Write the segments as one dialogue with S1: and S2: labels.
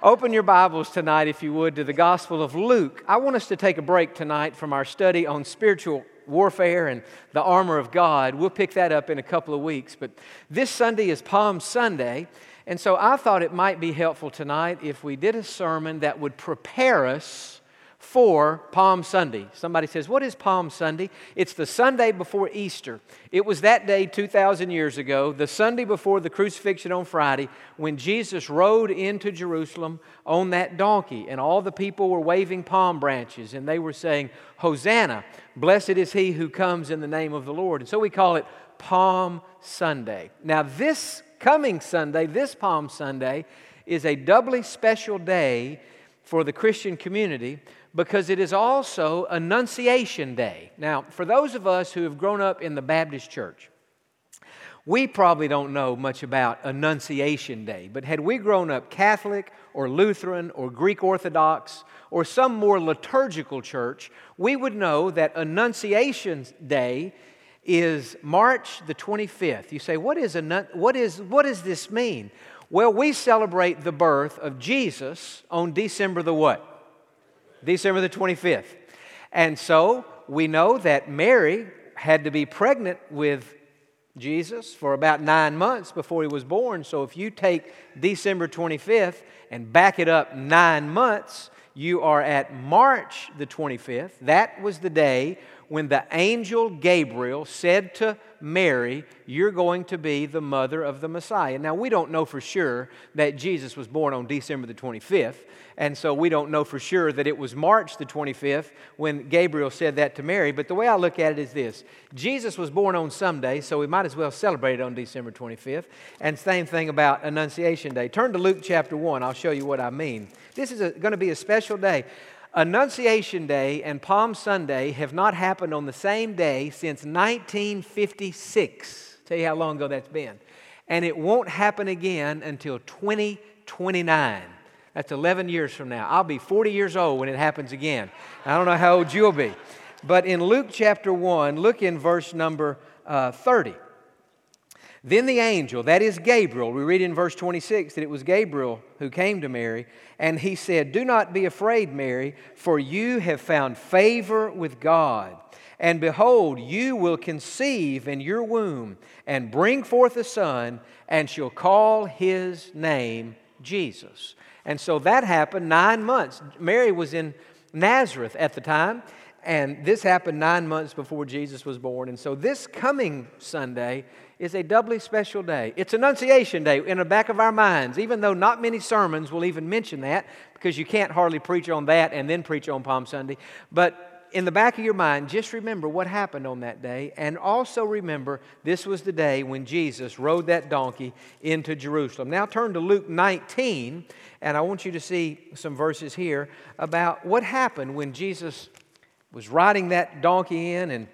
S1: Open your Bibles tonight, if you would, to the Gospel of Luke. I want us to take a break tonight from our study on spiritual warfare and the armor of God. We'll pick that up in a couple of weeks. But this Sunday is Palm Sunday. And so I thought it might be helpful tonight if we did a sermon that would prepare us for Palm Sunday. Somebody says, What is Palm Sunday? It's the Sunday before Easter. It was that day 2,000 years ago, the Sunday before the crucifixion on Friday, when Jesus rode into Jerusalem on that donkey, and all the people were waving palm branches, and they were saying, Hosanna, blessed is he who comes in the name of the Lord. And so we call it Palm Sunday. Now, this coming Sunday, this Palm Sunday, is a doubly special day for the Christian community because it is also Annunciation Day. Now, for those of us who have grown up in the Baptist church, we probably don't know much about Annunciation Day, but had we grown up Catholic or Lutheran or Greek Orthodox or some more liturgical church, we would know that Annunciation Day is March the 25th. You say, what, is, what, is, what does this mean? Well, we celebrate the birth of Jesus on December the what? December the 25th. And so we know that Mary had to be pregnant with Jesus for about nine months before he was born. So if you take December 25th and back it up nine months, you are at March the 25th. That was the day when the angel Gabriel said to Mary, You're going to be the mother of the Messiah. Now, we don't know for sure that Jesus was born on December the 25th, and so we don't know for sure that it was March the 25th when Gabriel said that to Mary. But the way I look at it is this Jesus was born on some day, so we might as well celebrate it on December 25th. And same thing about Annunciation Day. Turn to Luke chapter 1, I'll show you what I mean. This is going to be a special day. Annunciation Day and Palm Sunday have not happened on the same day since 1956. Tell you how long ago that's been. And it won't happen again until 2029. That's 11 years from now. I'll be 40 years old when it happens again. I don't know how old you'll be. But in Luke chapter 1, look in verse number uh, 30. Then the angel, that is Gabriel, we read in verse 26 that it was Gabriel who came to Mary, and he said, Do not be afraid, Mary, for you have found favor with God. And behold, you will conceive in your womb and bring forth a son, and shall call his name Jesus. And so that happened nine months. Mary was in Nazareth at the time, and this happened nine months before Jesus was born. And so this coming Sunday is a doubly special day. It's Annunciation Day in the back of our minds, even though not many sermons will even mention that because you can't hardly preach on that and then preach on Palm Sunday. But in the back of your mind, just remember what happened on that day, and also remember this was the day when Jesus rode that donkey into Jerusalem. Now turn to Luke 19, and I want you to see some verses here about what happened when Jesus was riding that donkey in and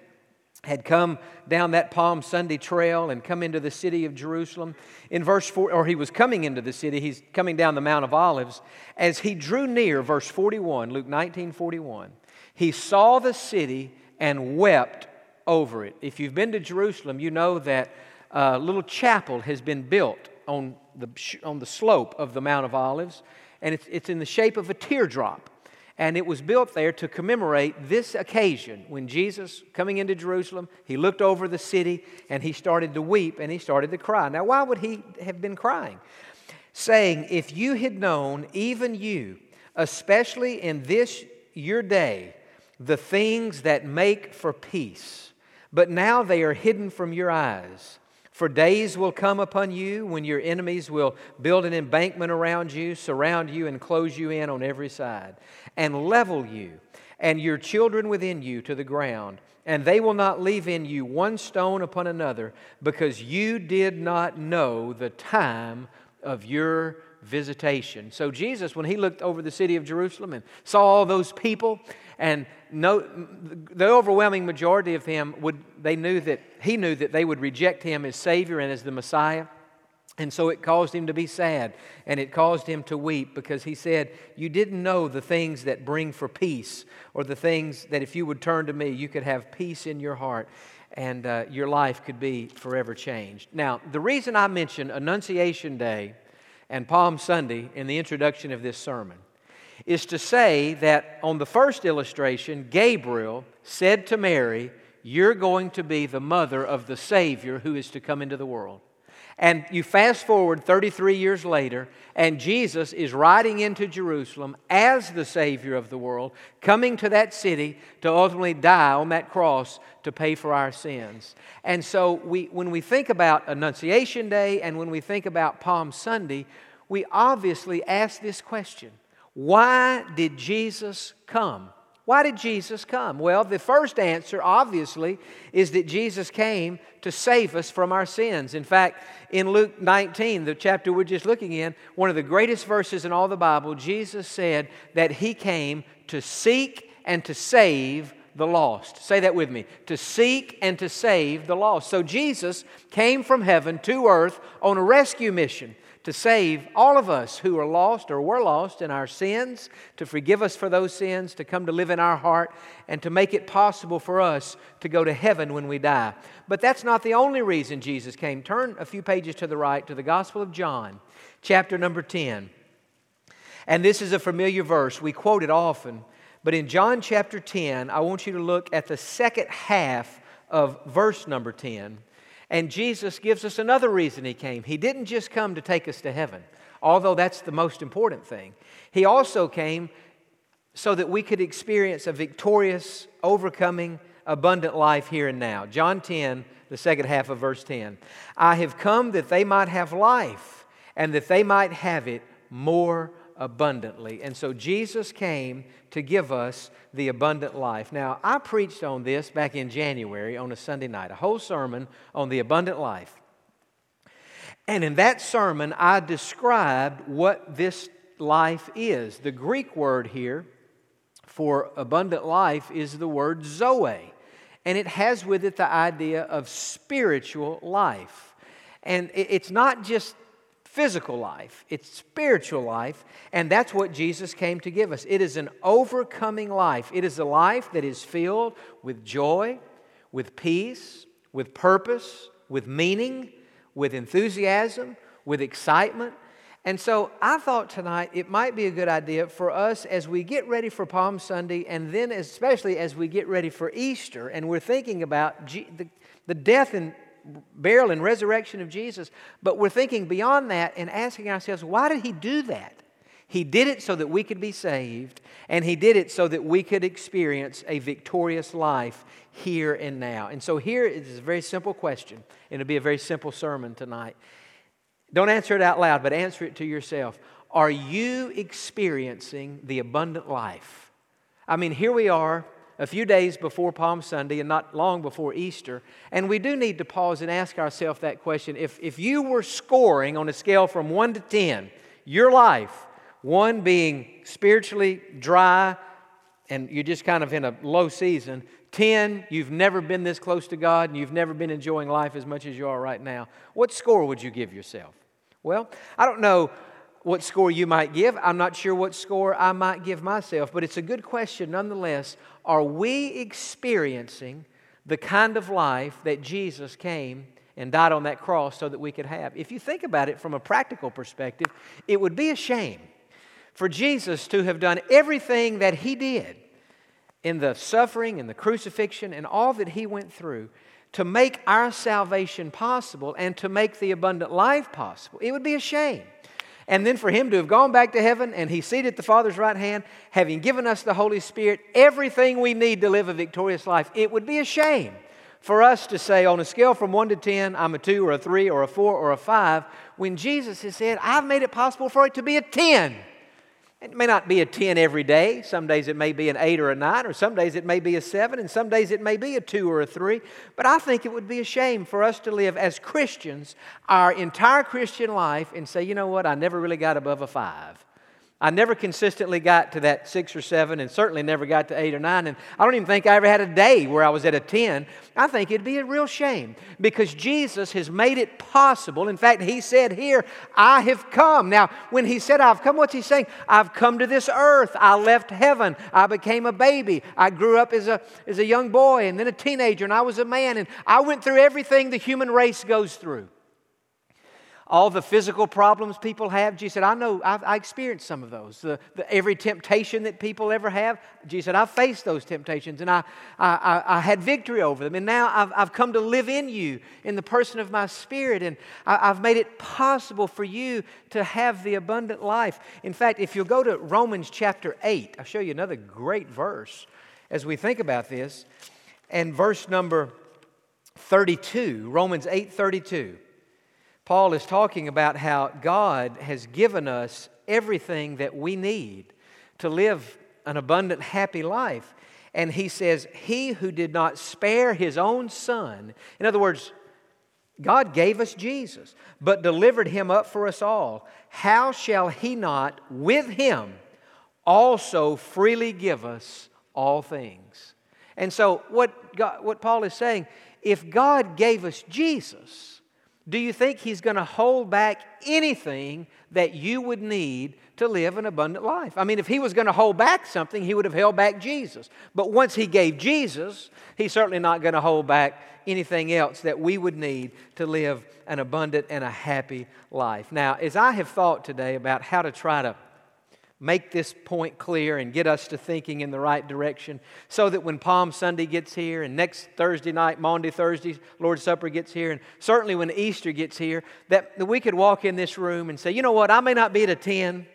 S1: had come down that Palm Sunday trail and come into the city of Jerusalem. In verse 4, or he was coming into the city, he's coming down the Mount of Olives. As he drew near, verse 41, Luke 19 41, he saw the city and wept over it. If you've been to Jerusalem, you know that a little chapel has been built on the, on the slope of the Mount of Olives, and it's, it's in the shape of a teardrop. And it was built there to commemorate this occasion when Jesus, coming into Jerusalem, he looked over the city and he started to weep and he started to cry. Now, why would he have been crying? Saying, If you had known, even you, especially in this your day, the things that make for peace, but now they are hidden from your eyes. For days will come upon you when your enemies will build an embankment around you, surround you, and close you in on every side, and level you and your children within you to the ground. And they will not leave in you one stone upon another, because you did not know the time of your visitation. So, Jesus, when he looked over the city of Jerusalem and saw all those people, and no, the overwhelming majority of them would, they knew that he knew that they would reject him as Savior and as the Messiah. And so it caused him to be sad and it caused him to weep because he said, You didn't know the things that bring for peace, or the things that if you would turn to me, you could have peace in your heart and uh, your life could be forever changed. Now, the reason I mention Annunciation Day and Palm Sunday in the introduction of this sermon is to say that on the first illustration, Gabriel said to Mary, You're going to be the mother of the Savior who is to come into the world. And you fast forward 33 years later, and Jesus is riding into Jerusalem as the Savior of the world, coming to that city to ultimately die on that cross to pay for our sins. And so, we, when we think about Annunciation Day and when we think about Palm Sunday, we obviously ask this question Why did Jesus come? Why did Jesus come? Well, the first answer, obviously, is that Jesus came to save us from our sins. In fact, in Luke 19, the chapter we're just looking in, one of the greatest verses in all the Bible, Jesus said that He came to seek and to save the lost. Say that with me to seek and to save the lost. So Jesus came from heaven to earth on a rescue mission to save all of us who are lost or were lost in our sins, to forgive us for those sins, to come to live in our heart, and to make it possible for us to go to heaven when we die. But that's not the only reason Jesus came. Turn a few pages to the right to the Gospel of John, chapter number 10. And this is a familiar verse. We quote it often. But in John chapter 10, I want you to look at the second half of verse number 10. And Jesus gives us another reason he came. He didn't just come to take us to heaven, although that's the most important thing. He also came so that we could experience a victorious, overcoming, abundant life here and now. John 10, the second half of verse 10. I have come that they might have life and that they might have it more abundantly. And so Jesus came to give us the abundant life. Now, I preached on this back in January on a Sunday night, a whole sermon on the abundant life. And in that sermon, I described what this life is. The Greek word here for abundant life is the word zoe, and it has with it the idea of spiritual life. And it's not just physical life, it's spiritual life, and that's what Jesus came to give us. It is an overcoming life. It is a life that is filled with joy, with peace, with purpose, with meaning, with enthusiasm, with excitement. And so I thought tonight it might be a good idea for us as we get ready for Palm Sunday, and then especially as we get ready for Easter, and we're thinking about the, the death and burial and resurrection of Jesus, but we're thinking beyond that and asking ourselves, why did he do that? He did it so that we could be saved, and He did it so that we could experience a victorious life here and now. And so, here is a very simple question, and it'll be a very simple sermon tonight. Don't answer it out loud, but answer it to yourself. Are you experiencing the abundant life? I mean, here we are a few days before Palm Sunday and not long before Easter. And we do need to pause and ask ourselves that question. If, if you were scoring on a scale from 1 to 10, your life, 1 being spiritually dry and you're just kind of in a low season, 10, you've never been this close to God and you've never been enjoying life as much as you are right now, what score would you give yourself? Well, I don't know what score you might give. I'm not sure what score I might give myself, but it's a good question nonetheless. Are we experiencing the kind of life that Jesus came and died on that cross so that we could have? If you think about it from a practical perspective, it would be a shame for Jesus to have done everything that he did in the suffering and the crucifixion and all that he went through to make our salvation possible and to make the abundant life possible. It would be a shame and then for him to have gone back to heaven and he's seated at the Father's right hand, having given us the Holy Spirit, everything we need to live a victorious life, it would be a shame for us to say on a scale from 1 to 10, I'm a 2 or a 3 or a 4 or a 5, when Jesus has said, I've made it possible for it to be a 10. It may not be a 10 every day. Some days it may be an 8 or a 9, or some days it may be a 7, and some days it may be a 2 or a 3. But I think it would be a shame for us to live as Christians our entire Christian life and say, you know what, I never really got above a 5. I never consistently got to that six or seven, and certainly never got to eight or nine. And I don't even think I ever had a day where I was at a 10. I think it'd be a real shame because Jesus has made it possible. In fact, He said here, I have come. Now, when He said, I've come, what's He saying? I've come to this earth. I left heaven. I became a baby. I grew up as a, as a young boy and then a teenager, and I was a man. And I went through everything the human race goes through. All the physical problems people have. Jesus said, I know, I've, I experienced some of those. The, the, every temptation that people ever have, Jesus said, I faced those temptations and I, I, I, had victory over them. And now I've, I've come to live in you in the person of my spirit. And I, I've made it possible for you to have the abundant life. In fact, if you'll go to Romans chapter 8, I'll show you another great verse as we think about this. And verse number 32, Romans 8 32. Paul is talking about how God has given us everything that we need to live an abundant, happy life. And he says, He who did not spare his own son, in other words, God gave us Jesus, but delivered him up for us all. How shall he not, with him, also freely give us all things? And so, what, God, what Paul is saying, if God gave us Jesus, do you think He's going to hold back anything that you would need to live an abundant life? I mean, if He was going to hold back something, He would have held back Jesus. But once He gave Jesus, He's certainly not going to hold back anything else that we would need to live an abundant and a happy life. Now, as I have thought today about how to try to make this point clear and get us to thinking in the right direction so that when Palm Sunday gets here and next Thursday night, Maundy, Thursday, Lord's Supper gets here, and certainly when Easter gets here, that, that we could walk in this room and say, you know what, I may not be at a 10,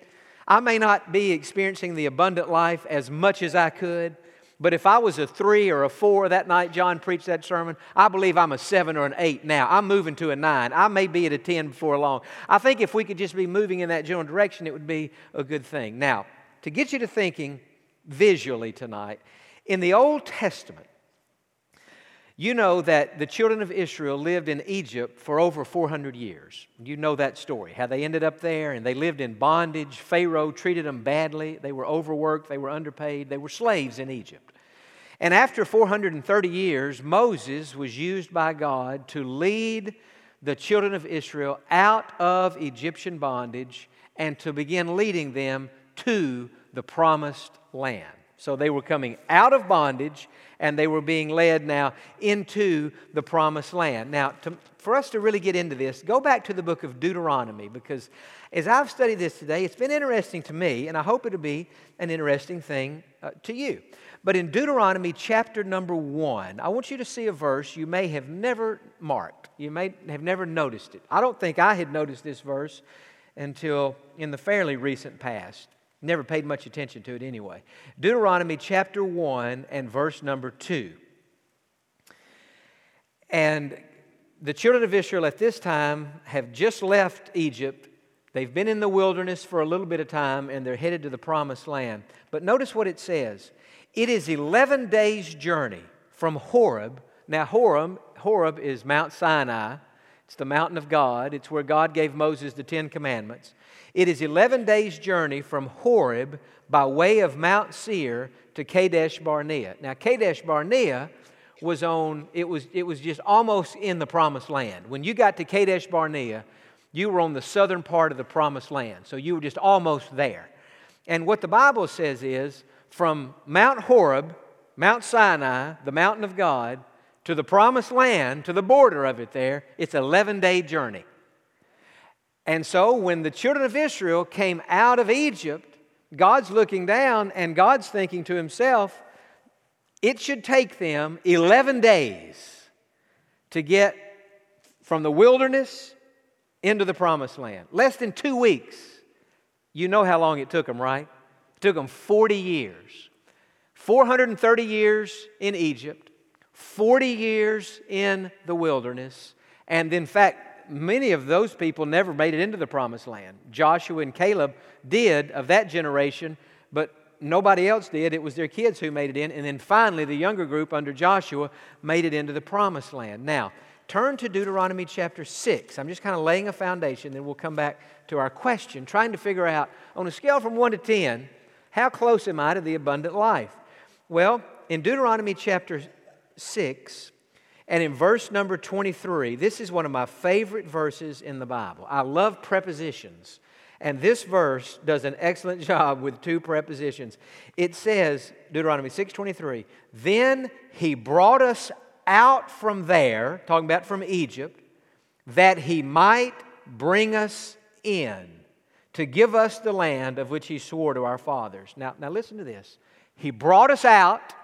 S1: I may not be experiencing the abundant life as much as I could, but if I was a three or a four that night Jon preached that sermon, I believe I'm a seven or an eight now. I'm moving to a nine. I may be at a 10 before long. I think if we could just be moving in that general direction, it would be a good thing. Now, to get you to thinking visually tonight, in the Old Testament, you know that the children of Israel lived in Egypt for over 400 years. You know that story, how they ended up there and they lived in bondage. Pharaoh treated them badly. They were overworked, they were underpaid, they were slaves in Egypt. And after 430 years, Moses was used by God to lead the children of Israel out of Egyptian bondage and to begin leading them to the promised land. So they were coming out of bondage and they were being led now into the promised land. Now, to, for us to really get into this, go back to the book of Deuteronomy because as I've studied this today, it's been interesting to me, and I hope it'll be an interesting thing uh, to you. But in Deuteronomy chapter number one, I want you to see a verse you may have never marked. You may have never noticed it. I don't think I had noticed this verse until in the fairly recent past. Never paid much attention to it anyway. Deuteronomy chapter 1 and verse number 2. And the children of Israel at this time have just left Egypt. They've been in the wilderness for a little bit of time and they're headed to the promised land. But notice what it says it is 11 days' journey from Horeb. Now, Horeb, Horeb is Mount Sinai, it's the mountain of God, it's where God gave Moses the Ten Commandments. It is 11 days' journey from Horeb by way of Mount Seir to Kadesh Barnea. Now, Kadesh Barnea was on, it was, it was just almost in the promised land. When you got to Kadesh Barnea, you were on the southern part of the promised land. So you were just almost there. And what the Bible says is from Mount Horeb, Mount Sinai, the mountain of God, to the promised land, to the border of it there, it's an 11 day journey. And so when the children of Israel came out of Egypt, God's looking down and God's thinking to himself, it should take them 11 days to get from the wilderness into the promised land. Less than two weeks. You know how long it took them, right? It took them 40 years. 430 years in Egypt, 40 years in the wilderness, and in fact, many of those people never made it into the promised land. Joshua and Caleb did of that generation, but nobody else did. It was their kids who made it in. And then finally, the younger group under Joshua made it into the promised land. Now, turn to Deuteronomy chapter 6. I'm just kind of laying a foundation, then we'll come back to our question, trying to figure out on a scale from 1 to 10, how close am I to the abundant life? Well, in Deuteronomy chapter 6, and in verse number 23, this is one of my favorite verses in the Bible. I love prepositions. And this verse does an excellent job with two prepositions. It says, Deuteronomy 6:23, "Then he brought us out from there, talking about from Egypt, that he might bring us in to give us the land of which he swore to our fathers. Now, now listen to this. He brought us out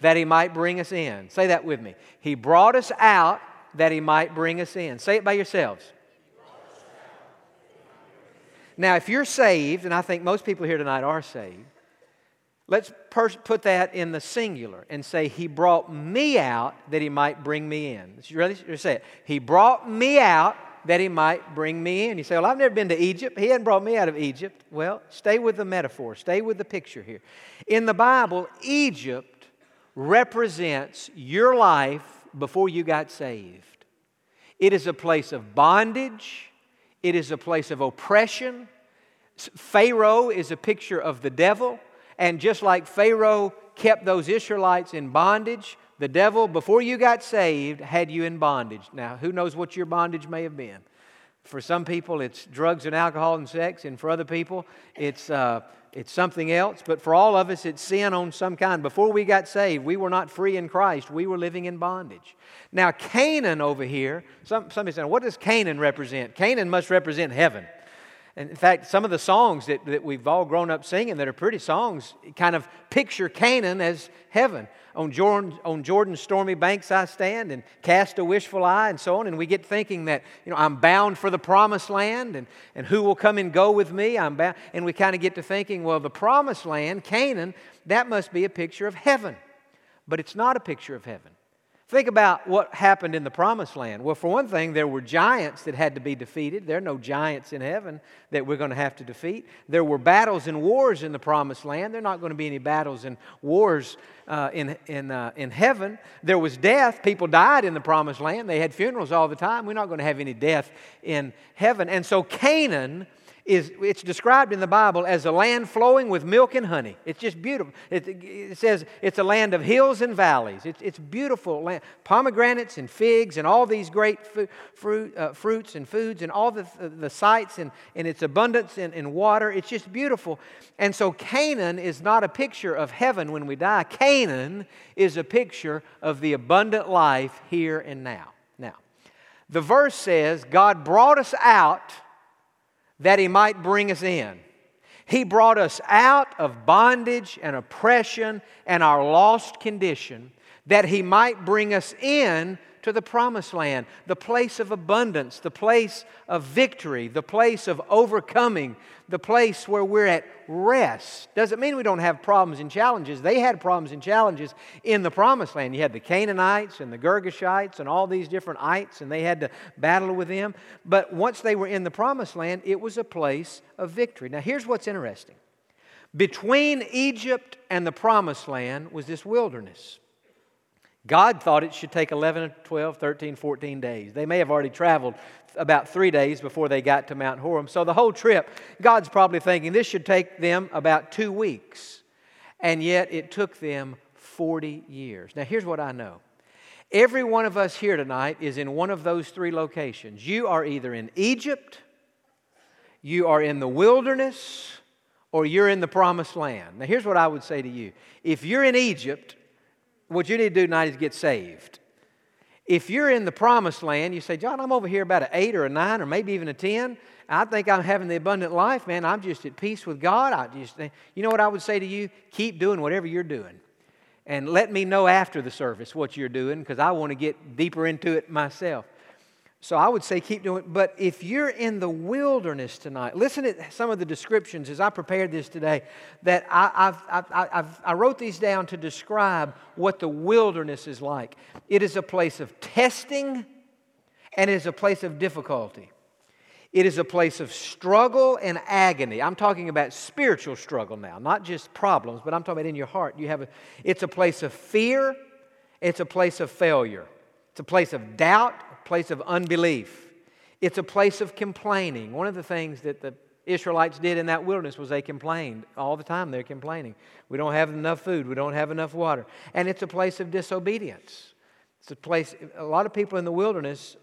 S1: that he might bring us in. Say that with me. He brought us out that he might bring us in. Say it by yourselves. Now, if you're saved, and I think most people here tonight are saved, let's put that in the singular and say, He brought me out that He might bring me in. You ready? Say it. He brought me out that He might bring me in. You say, Well, I've never been to Egypt. He hadn't brought me out of Egypt. Well, stay with the metaphor, stay with the picture here. In the Bible, Egypt represents your life before you got saved. It is a place of bondage. It is a place of oppression. Pharaoh is a picture of the devil. And just like Pharaoh kept those Israelites in bondage, the devil, before you got saved, had you in bondage. Now, who knows what your bondage may have been? For some people, it's drugs and alcohol and sex, and for other people, it's, uh, it's something else. But for all of us, it's sin on some kind. Before we got saved, we were not free in Christ, we were living in bondage. Now, Canaan over here, some, somebody said, what does Canaan represent? Canaan must represent heaven. And in fact, some of the songs that, that we've all grown up singing that are pretty songs kind of picture Canaan as heaven. On, Jordan, on Jordan's stormy banks I stand and cast a wishful eye and so on. And we get thinking that, you know, I'm bound for the promised land and, and who will come and go with me? I'm bound. And we kind of get to thinking, well, the promised land, Canaan, that must be a picture of heaven. But it's not a picture of heaven. Think about what happened in the promised land. Well, for one thing, there were giants that had to be defeated. There are no giants in heaven that we're going to have to defeat. There were battles and wars in the promised land. There are not going to be any battles and wars uh, in, in, uh, in heaven. There was death. People died in the promised land. They had funerals all the time. We're not going to have any death in heaven. And so Canaan is it's described in the Bible as a land flowing with milk and honey. It's just beautiful. It, it says it's a land of hills and valleys. It's, it's beautiful land. Pomegranates and figs and all these great fu- fruit, uh, fruits and foods and all the, the sights and, and its abundance in, in water. It's just beautiful. And so Canaan is not a picture of heaven when we die. Canaan is a picture of the abundant life here and now. Now, the verse says God brought us out that He might bring us in. He brought us out of bondage and oppression and our lost condition that He might bring us in to the promised land, the place of abundance, the place of victory, the place of overcoming, the place where we're at rest. Doesn't mean we don't have problems and challenges. They had problems and challenges in the promised land. You had the Canaanites and the Girgashites and all these different ites, and they had to battle with them. But once they were in the promised land, it was a place of victory. Now, here's what's interesting between Egypt and the promised land was this wilderness. God thought it should take 11, 12, 13, 14 days. They may have already traveled about three days before they got to Mount Horeb. So the whole trip, God's probably thinking this should take them about two weeks. And yet it took them 40 years. Now, here's what I know every one of us here tonight is in one of those three locations. You are either in Egypt, you are in the wilderness, or you're in the promised land. Now, here's what I would say to you if you're in Egypt, what you need to do tonight is get saved. If you're in the promised land, you say, Jon, I'm over here about an eight or a nine or maybe even a 10. I think I'm having the abundant life, man. I'm just at peace with God. I just, you know what I would say to you? Keep doing whatever you're doing. And let me know after the service what you're doing because I want to get deeper into it myself. So I would say keep doing it. But if you're in the wilderness tonight, listen to some of the descriptions as I prepared this today. That I, I've, I've, I've, i wrote these down to describe what the wilderness is like. It is a place of testing and it is a place of difficulty. It is a place of struggle and agony. I'm talking about spiritual struggle now, not just problems, but I'm talking about in your heart. You have a, it's a place of fear, it's a place of failure, it's a place of doubt, place of unbelief. It's a place of complaining. One of the things that the Israelites did in that wilderness was they complained. All the time they're complaining. We don't have enough food. We don't have enough water. And it's a place of disobedience. It's a place, a lot of people in the wilderness,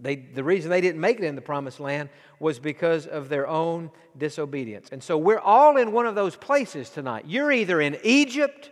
S1: they, the reason they didn't make it in the promised land was because of their own disobedience. And so we're all in one of those places tonight. You're either in Egypt,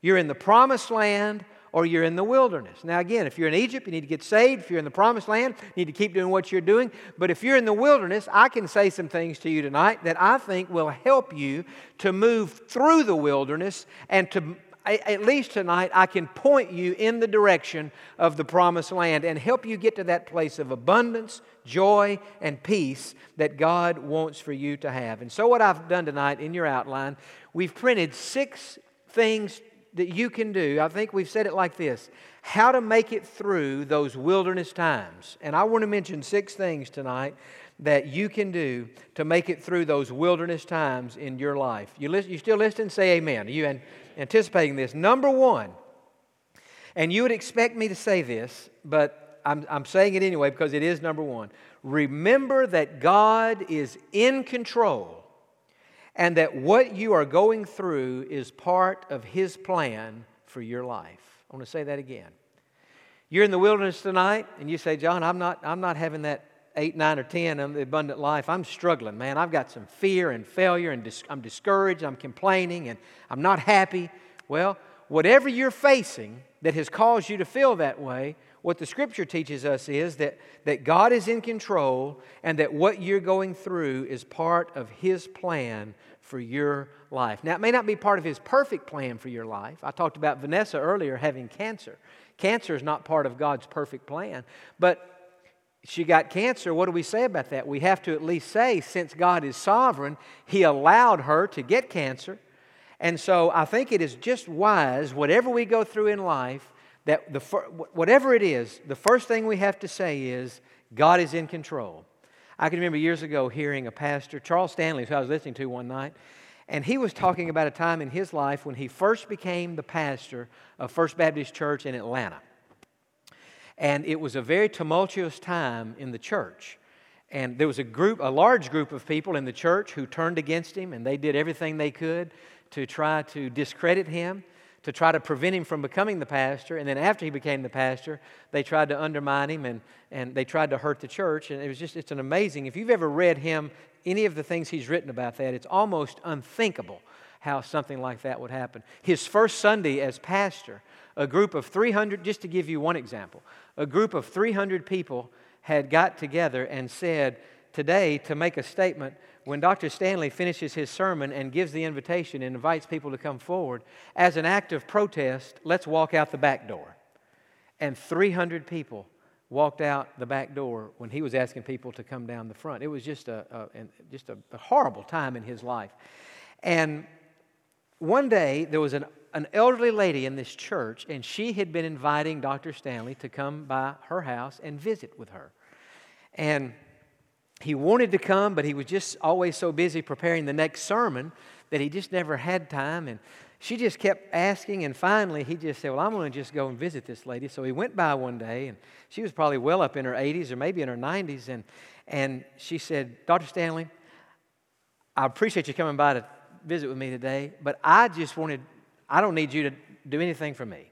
S1: you're in the promised land, or you're in the wilderness. Now, again, if you're in Egypt, you need to get saved. If you're in the promised land, you need to keep doing what you're doing. But if you're in the wilderness, I can say some things to you tonight that I think will help you to move through the wilderness and to at least tonight, I can point you in the direction of the promised land and help you get to that place of abundance, joy, and peace that God wants for you to have. And so, what I've done tonight in your outline, we've printed six things that you can do. I think we've said it like this how to make it through those wilderness times. And I want to mention six things tonight that you can do to make it through those wilderness times in your life. You, listen, you still listen? Say amen. Are you an, anticipating this? Number one, and you would expect me to say this, but I'm, I'm saying it anyway because it is number one. Remember that God is in control and that what you are going through is part of His plan for your life. I want to say that again. You're in the wilderness tonight, and you say, Jon, I'm not, I'm not having that eight, nine, or ten of the abundant life. I'm struggling, man. I've got some fear and failure, and dis- I'm discouraged, I'm complaining, and I'm not happy. Well, whatever you're facing that has caused you to feel that way, what the scripture teaches us is that, that God is in control and that what you're going through is part of His plan for your life. Now, it may not be part of His perfect plan for your life. I talked about Vanessa earlier having cancer. Cancer is not part of God's perfect plan. But she got cancer. What do we say about that? We have to at least say, since God is sovereign, He allowed her to get cancer. And so I think it is just wise, whatever we go through in life, that the, whatever it is, the first thing we have to say is, God is in control. I can remember years ago hearing a pastor, Charles Stanley, who I was listening to one night, and he was talking about a time in his life when he first became the pastor of First Baptist Church in Atlanta. And it was a very tumultuous time in the church. And there was a group, a large group of people in the church who turned against him, and they did everything they could to try to discredit him to try to prevent him from becoming the pastor. And then after he became the pastor, they tried to undermine him and, and they tried to hurt the church. And it was just, it's an amazing, if you've ever read him, any of the things he's written about that, it's almost unthinkable how something like that would happen. His first Sunday as pastor, a group of 300, just to give you one example, a group of 300 people had got together and said, today, to make a statement, when Dr. Stanley finishes his sermon and gives the invitation and invites people to come forward, as an act of protest, let's walk out the back door. And 300 people walked out the back door when he was asking people to come down the front. It was just a, a just a, a horrible time in his life. And one day, there was an, an elderly lady in this church, and she had been inviting Dr. Stanley to come by her house and visit with her. And he wanted to come, but he was just always so busy preparing the next sermon that he just never had time. And she just kept asking, and finally he just said, Well, I'm going to just go and visit this lady. So he went by one day, and she was probably well up in her 80s or maybe in her 90s. And, and she said, Dr. Stanley, I appreciate you coming by to visit with me today, but I just wanted, I don't need you to do anything for me.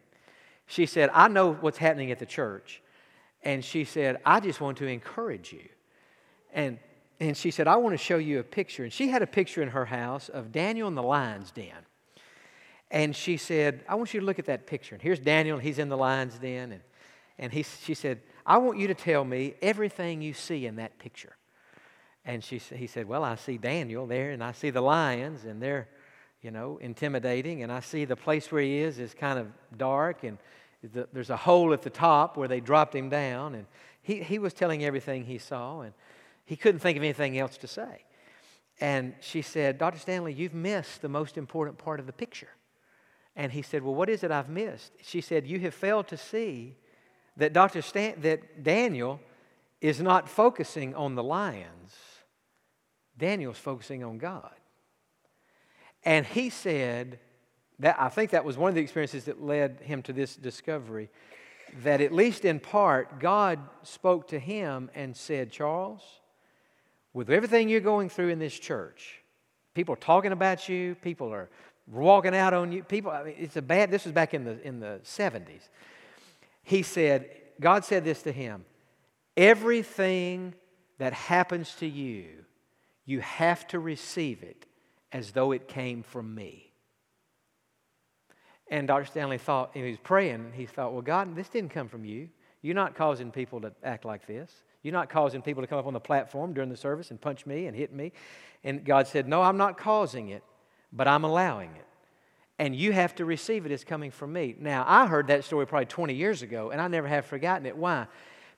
S1: She said, I know what's happening at the church. And she said, I just want to encourage you. And, and she said, I want to show you a picture. And she had a picture in her house of Daniel in the lion's den. And she said, I want you to look at that picture. And here's Daniel, he's in the lion's den. And, and he, she said, I want you to tell me everything you see in that picture. And she, he said, Well, I see Daniel there, and I see the lions, and they're, you know, intimidating. And I see the place where he is is kind of dark, and the, there's a hole at the top where they dropped him down. And he, he was telling everything he saw. And he couldn't think of anything else to say. And she said, Dr. Stanley, you've missed the most important part of the picture. And he said, Well, what is it I've missed? She said, You have failed to see that Dr. Stan- that Daniel is not focusing on the lions. Daniel's focusing on God. And he said that I think that was one of the experiences that led him to this discovery that at least in part God spoke to him and said, "Charles, with everything you're going through in this church, people are talking about you, people are walking out on you, people, I mean, it's a bad, this was back in the, in the 70s. He said, God said this to him everything that happens to you, you have to receive it as though it came from me. And Dr. Stanley thought, he was praying, he thought, well, God, this didn't come from you. You're not causing people to act like this. You're not causing people to come up on the platform during the service and punch me and hit me. And God said, No, I'm not causing it, but I'm allowing it. And you have to receive it as coming from me. Now, I heard that story probably 20 years ago, and I never have forgotten it. Why?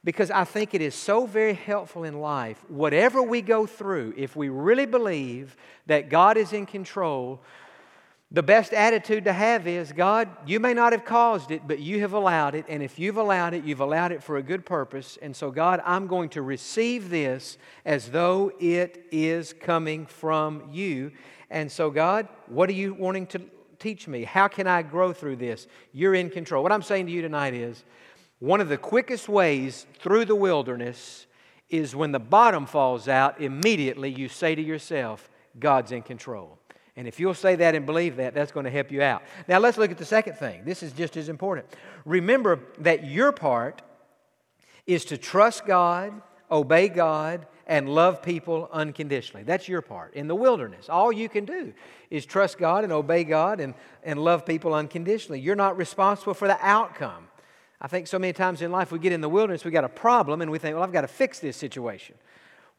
S1: Because I think it is so very helpful in life. Whatever we go through, if we really believe that God is in control, the best attitude to have is God, you may not have caused it, but you have allowed it. And if you've allowed it, you've allowed it for a good purpose. And so, God, I'm going to receive this as though it is coming from you. And so, God, what are you wanting to teach me? How can I grow through this? You're in control. What I'm saying to you tonight is one of the quickest ways through the wilderness is when the bottom falls out, immediately you say to yourself, God's in control. And if you'll say that and believe that, that's going to help you out. Now, let's look at the second thing. This is just as important. Remember that your part is to trust God, obey God, and love people unconditionally. That's your part. In the wilderness, all you can do is trust God and obey God and, and love people unconditionally. You're not responsible for the outcome. I think so many times in life we get in the wilderness, we got a problem, and we think, well, I've got to fix this situation.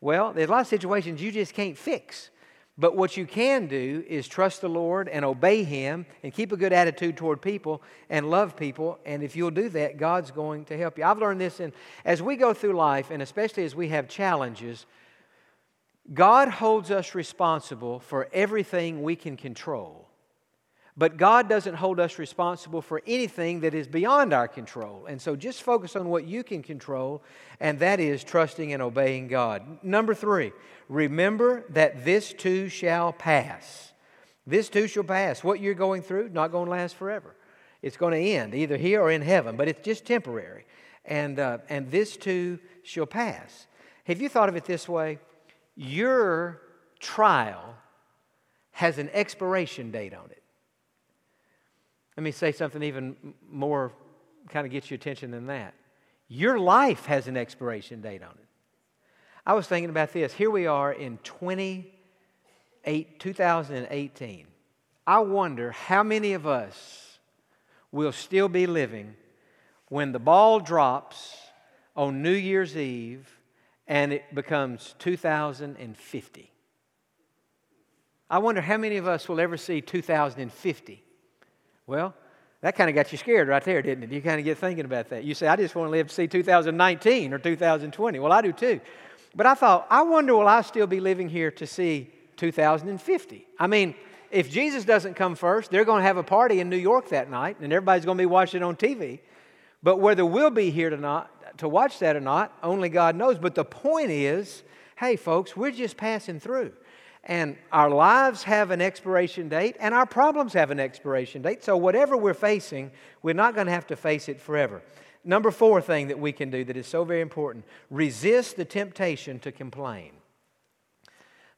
S1: Well, there's a lot of situations you just can't fix. But what you can do is trust the Lord and obey Him and keep a good attitude toward people and love people. And if you'll do that, God's going to help you. I've learned this, and as we go through life, and especially as we have challenges, God holds us responsible for everything we can control. But God doesn't hold us responsible for anything that is beyond our control. And so just focus on what you can control, and that is trusting and obeying God. Number three, remember that this too shall pass. This too shall pass. What you're going through, not going to last forever. It's going to end, either here or in heaven, but it's just temporary. And, uh, and this too shall pass. Have you thought of it this way? Your trial has an expiration date on it. Let me say something even more kind of gets your attention than that. Your life has an expiration date on it. I was thinking about this. Here we are in 28, 2018. I wonder how many of us will still be living when the ball drops on New Year's Eve and it becomes 2050. I wonder how many of us will ever see 2050. Well, that kind of got you scared right there, didn't it? You kind of get thinking about that. You say, I just want to live to see 2019 or 2020. Well, I do too. But I thought, I wonder will I still be living here to see 2050? I mean, if Jesus doesn't come first, they're going to have a party in New York that night, and everybody's going to be watching it on TV. But whether we'll be here to, not, to watch that or not, only God knows. But the point is, hey, folks, we're just passing through. And our lives have an expiration date, and our problems have an expiration date. So, whatever we're facing, we're not going to have to face it forever. Number four thing that we can do that is so very important resist the temptation to complain.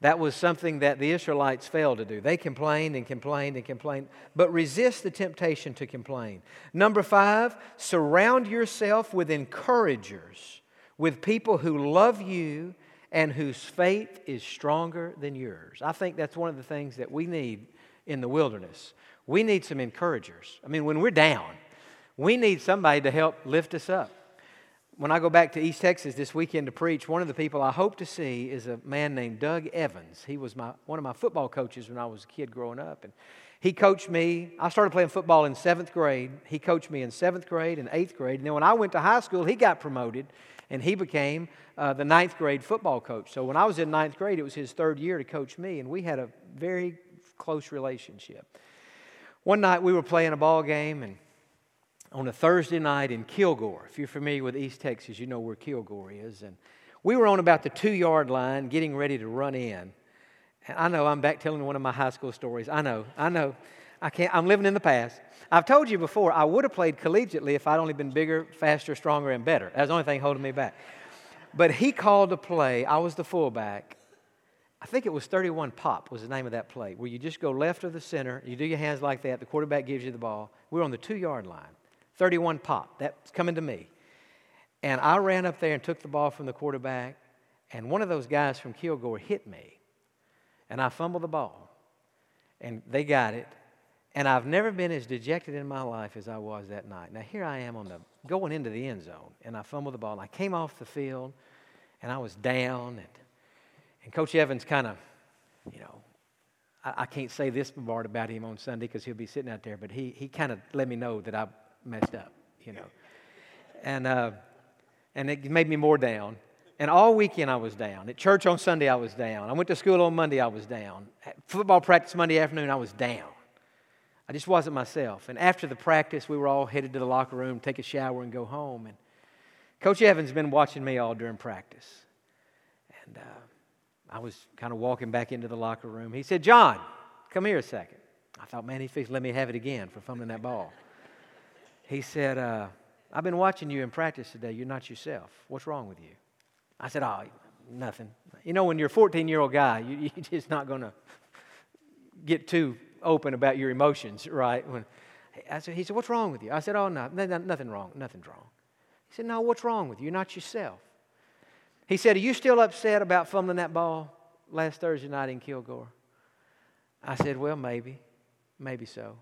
S1: That was something that the Israelites failed to do. They complained and complained and complained, but resist the temptation to complain. Number five, surround yourself with encouragers, with people who love you and whose faith is stronger than yours. I think that's one of the things that we need in the wilderness. We need some encouragers. I mean, when we're down, we need somebody to help lift us up. When I go back to East Texas this weekend to preach, one of the people I hope to see is a man named Doug Evans. He was my, one of my football coaches when I was a kid growing up. And he coached me. I started playing football in seventh grade. He coached me in seventh grade and eighth grade. And then when I went to high school, he got promoted and he became uh, the ninth grade football coach. So when I was in ninth grade, it was his third year to coach me, and we had a very close relationship. One night we were playing a ball game, and on a Thursday night in Kilgore, if you're familiar with East Texas, you know where Kilgore is, and we were on about the two yard line getting ready to run in. And I know I'm back telling one of my high school stories. I know, I know. I can't, I'm living in the past. I've told you before, I would have played collegiately if I'd only been bigger, faster, stronger, and better. That's the only thing holding me back. But he called a play. I was the fullback. I think it was 31 pop was the name of that play, where you just go left of the center, you do your hands like that, the quarterback gives you the ball. We were on the two yard line. 31 pop. That's coming to me. And I ran up there and took the ball from the quarterback, and one of those guys from Kilgore hit me. And I fumbled the ball. And they got it And I've never been as dejected in my life as I was that night. Now, here I am on the going into the end zone, and I fumbled the ball, and I came off the field, and I was down, and, and Coach Evans kind of, you know, I, I, can't say this about him on Sunday because he'll be sitting out there, but he, he kind of let me know that I messed up, you know. And, uh, and it made me more down. And all weekend I was down. At church on Sunday I was down. I went to school on Monday I was down. At football practice Monday afternoon I was down. I just wasn't myself. And after the practice, we were all headed to the locker room, take a shower, and go home. And Coach Evans been watching me all during practice. And uh, I was kind of walking back into the locker room. He said, Jon, come here a second. I thought, man, he fixed let me have it again for fumbling that ball. He said, uh, I've been watching you in practice today. You're not yourself. What's wrong with you? I said, oh, nothing. You know, when you're a 14 year old guy, you, you're just not going to get too open about your emotions, right? When I said, he said, What's wrong with you? I said, Oh, no, nothing wrong, nothing wrong. He said, No, what's wrong with you? You're not yourself. He said, Are you still upset about fumbling that ball last Thursday night in Kilgore? I said, Well, maybe. Maybe so.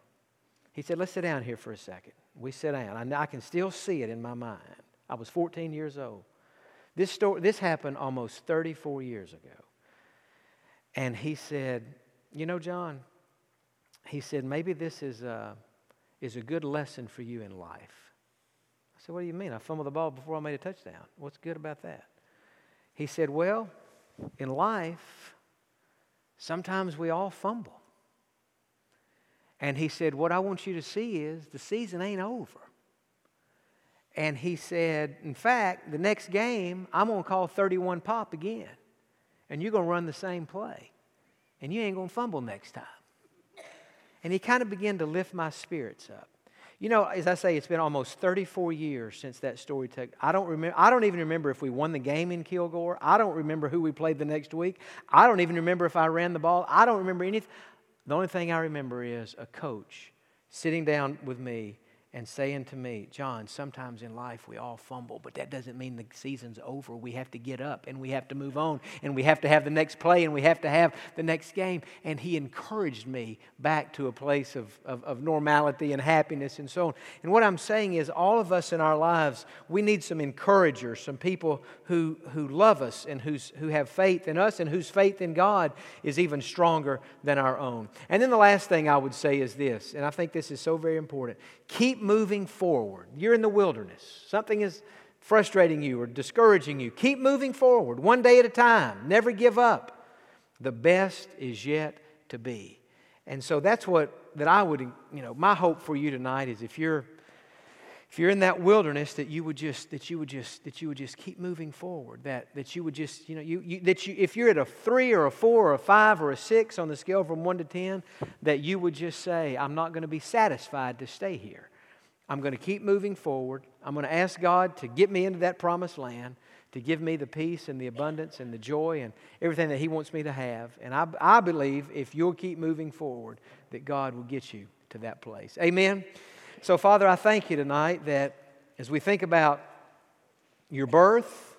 S1: He said, Let's sit down here for a second. We sit down. I, I can still see it in my mind. I was 14 years old. This, story, this happened almost 34 years ago. And he said, You know, Jon, he said, maybe this is a, is a good lesson for you in life. I said, what do you mean? I fumbled the ball before I made a touchdown. What's good about that? He said, well, in life, sometimes we all fumble. And he said, What I want you to see is the season ain't over. And he said, In fact, the next game, I'm going to call 31 pop again. And you're going to run the same play. And you ain't going to fumble next time. And he kind of began to lift my spirits up. You know, as I say, it's been almost 34 years since that story took. I don't remember. I don't even remember if we won the game in Kilgore. I don't remember who we played the next week. I don't even remember if I ran the ball. I don't remember anything. The only thing I remember is a coach sitting down with me and saying to me, Jon, sometimes in life we all fumble, but that doesn't mean the season's over. We have to get up and we have to move on and we have to have the next play and we have to have the next game. And he encouraged me back to a place of, of, of normality and happiness and so on. And what I'm saying is, all of us in our lives, we need some encouragers, some people who, who love us and who's, who have faith in us and whose faith in God is even stronger than our own. And then the last thing I would say is this, and I think this is so very important keep moving forward. You're in the wilderness. Something is frustrating you or discouraging you. Keep moving forward, one day at a time. Never give up. The best is yet to be. And so that's what that I would, you know, my hope for you tonight is if you're if you're in that wilderness that you would just that you would just that you would just keep moving forward that that you would just you know you, you, that you if you're at a three or a four or a five or a six on the scale from one to ten that you would just say i'm not going to be satisfied to stay here. I'm going to keep moving forward. I'm going to ask god to get me into that promised land to give me the peace and the abundance and the joy and everything that he wants me to have. And i, I believe if you'll keep moving forward that god will get you to that place. Amen so, Father, I thank you tonight that as we think about your birth,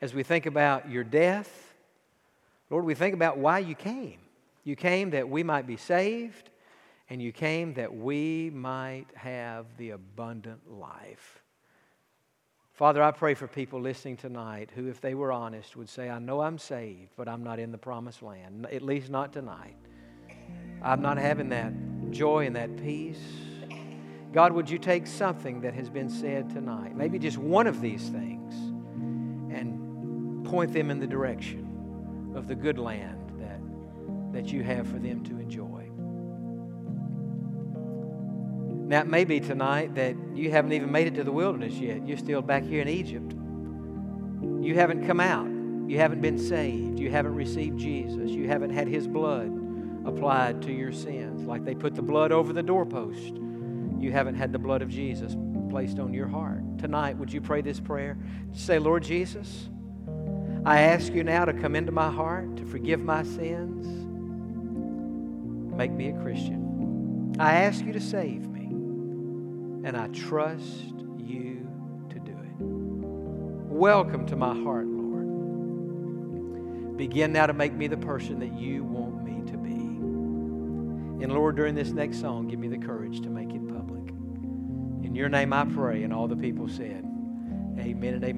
S1: as we think about your death, Lord, we think about why you came. You came that we might be saved, and you came that we might have the abundant life. Father, I pray for people listening tonight who, if they were honest, would say, I know I'm saved, but I'm not in the promised land, at least not tonight. I'm not having that joy and that peace. God, would you take something that has been said tonight, maybe just one of these things, and point them in the direction of the good land that, that you have for them to enjoy? Now, it may be tonight that you haven't even made it to the wilderness yet. You're still back here in Egypt. You haven't come out. You haven't been saved. You haven't received Jesus. You haven't had His blood applied to your sins, like they put the blood over the doorpost you haven't had the blood of Jesus placed on your heart. Tonight, would you pray this prayer? Say, Lord Jesus, I ask you now to come into my heart, to forgive my sins, make me a Christian. I ask you to save me, and I trust you to do it. Welcome to my heart, Lord. Begin now to make me the person that you want me to be. And Lord, during this next song, give me the courage to make it. In your name I pray, and all the people said, Amen and amen.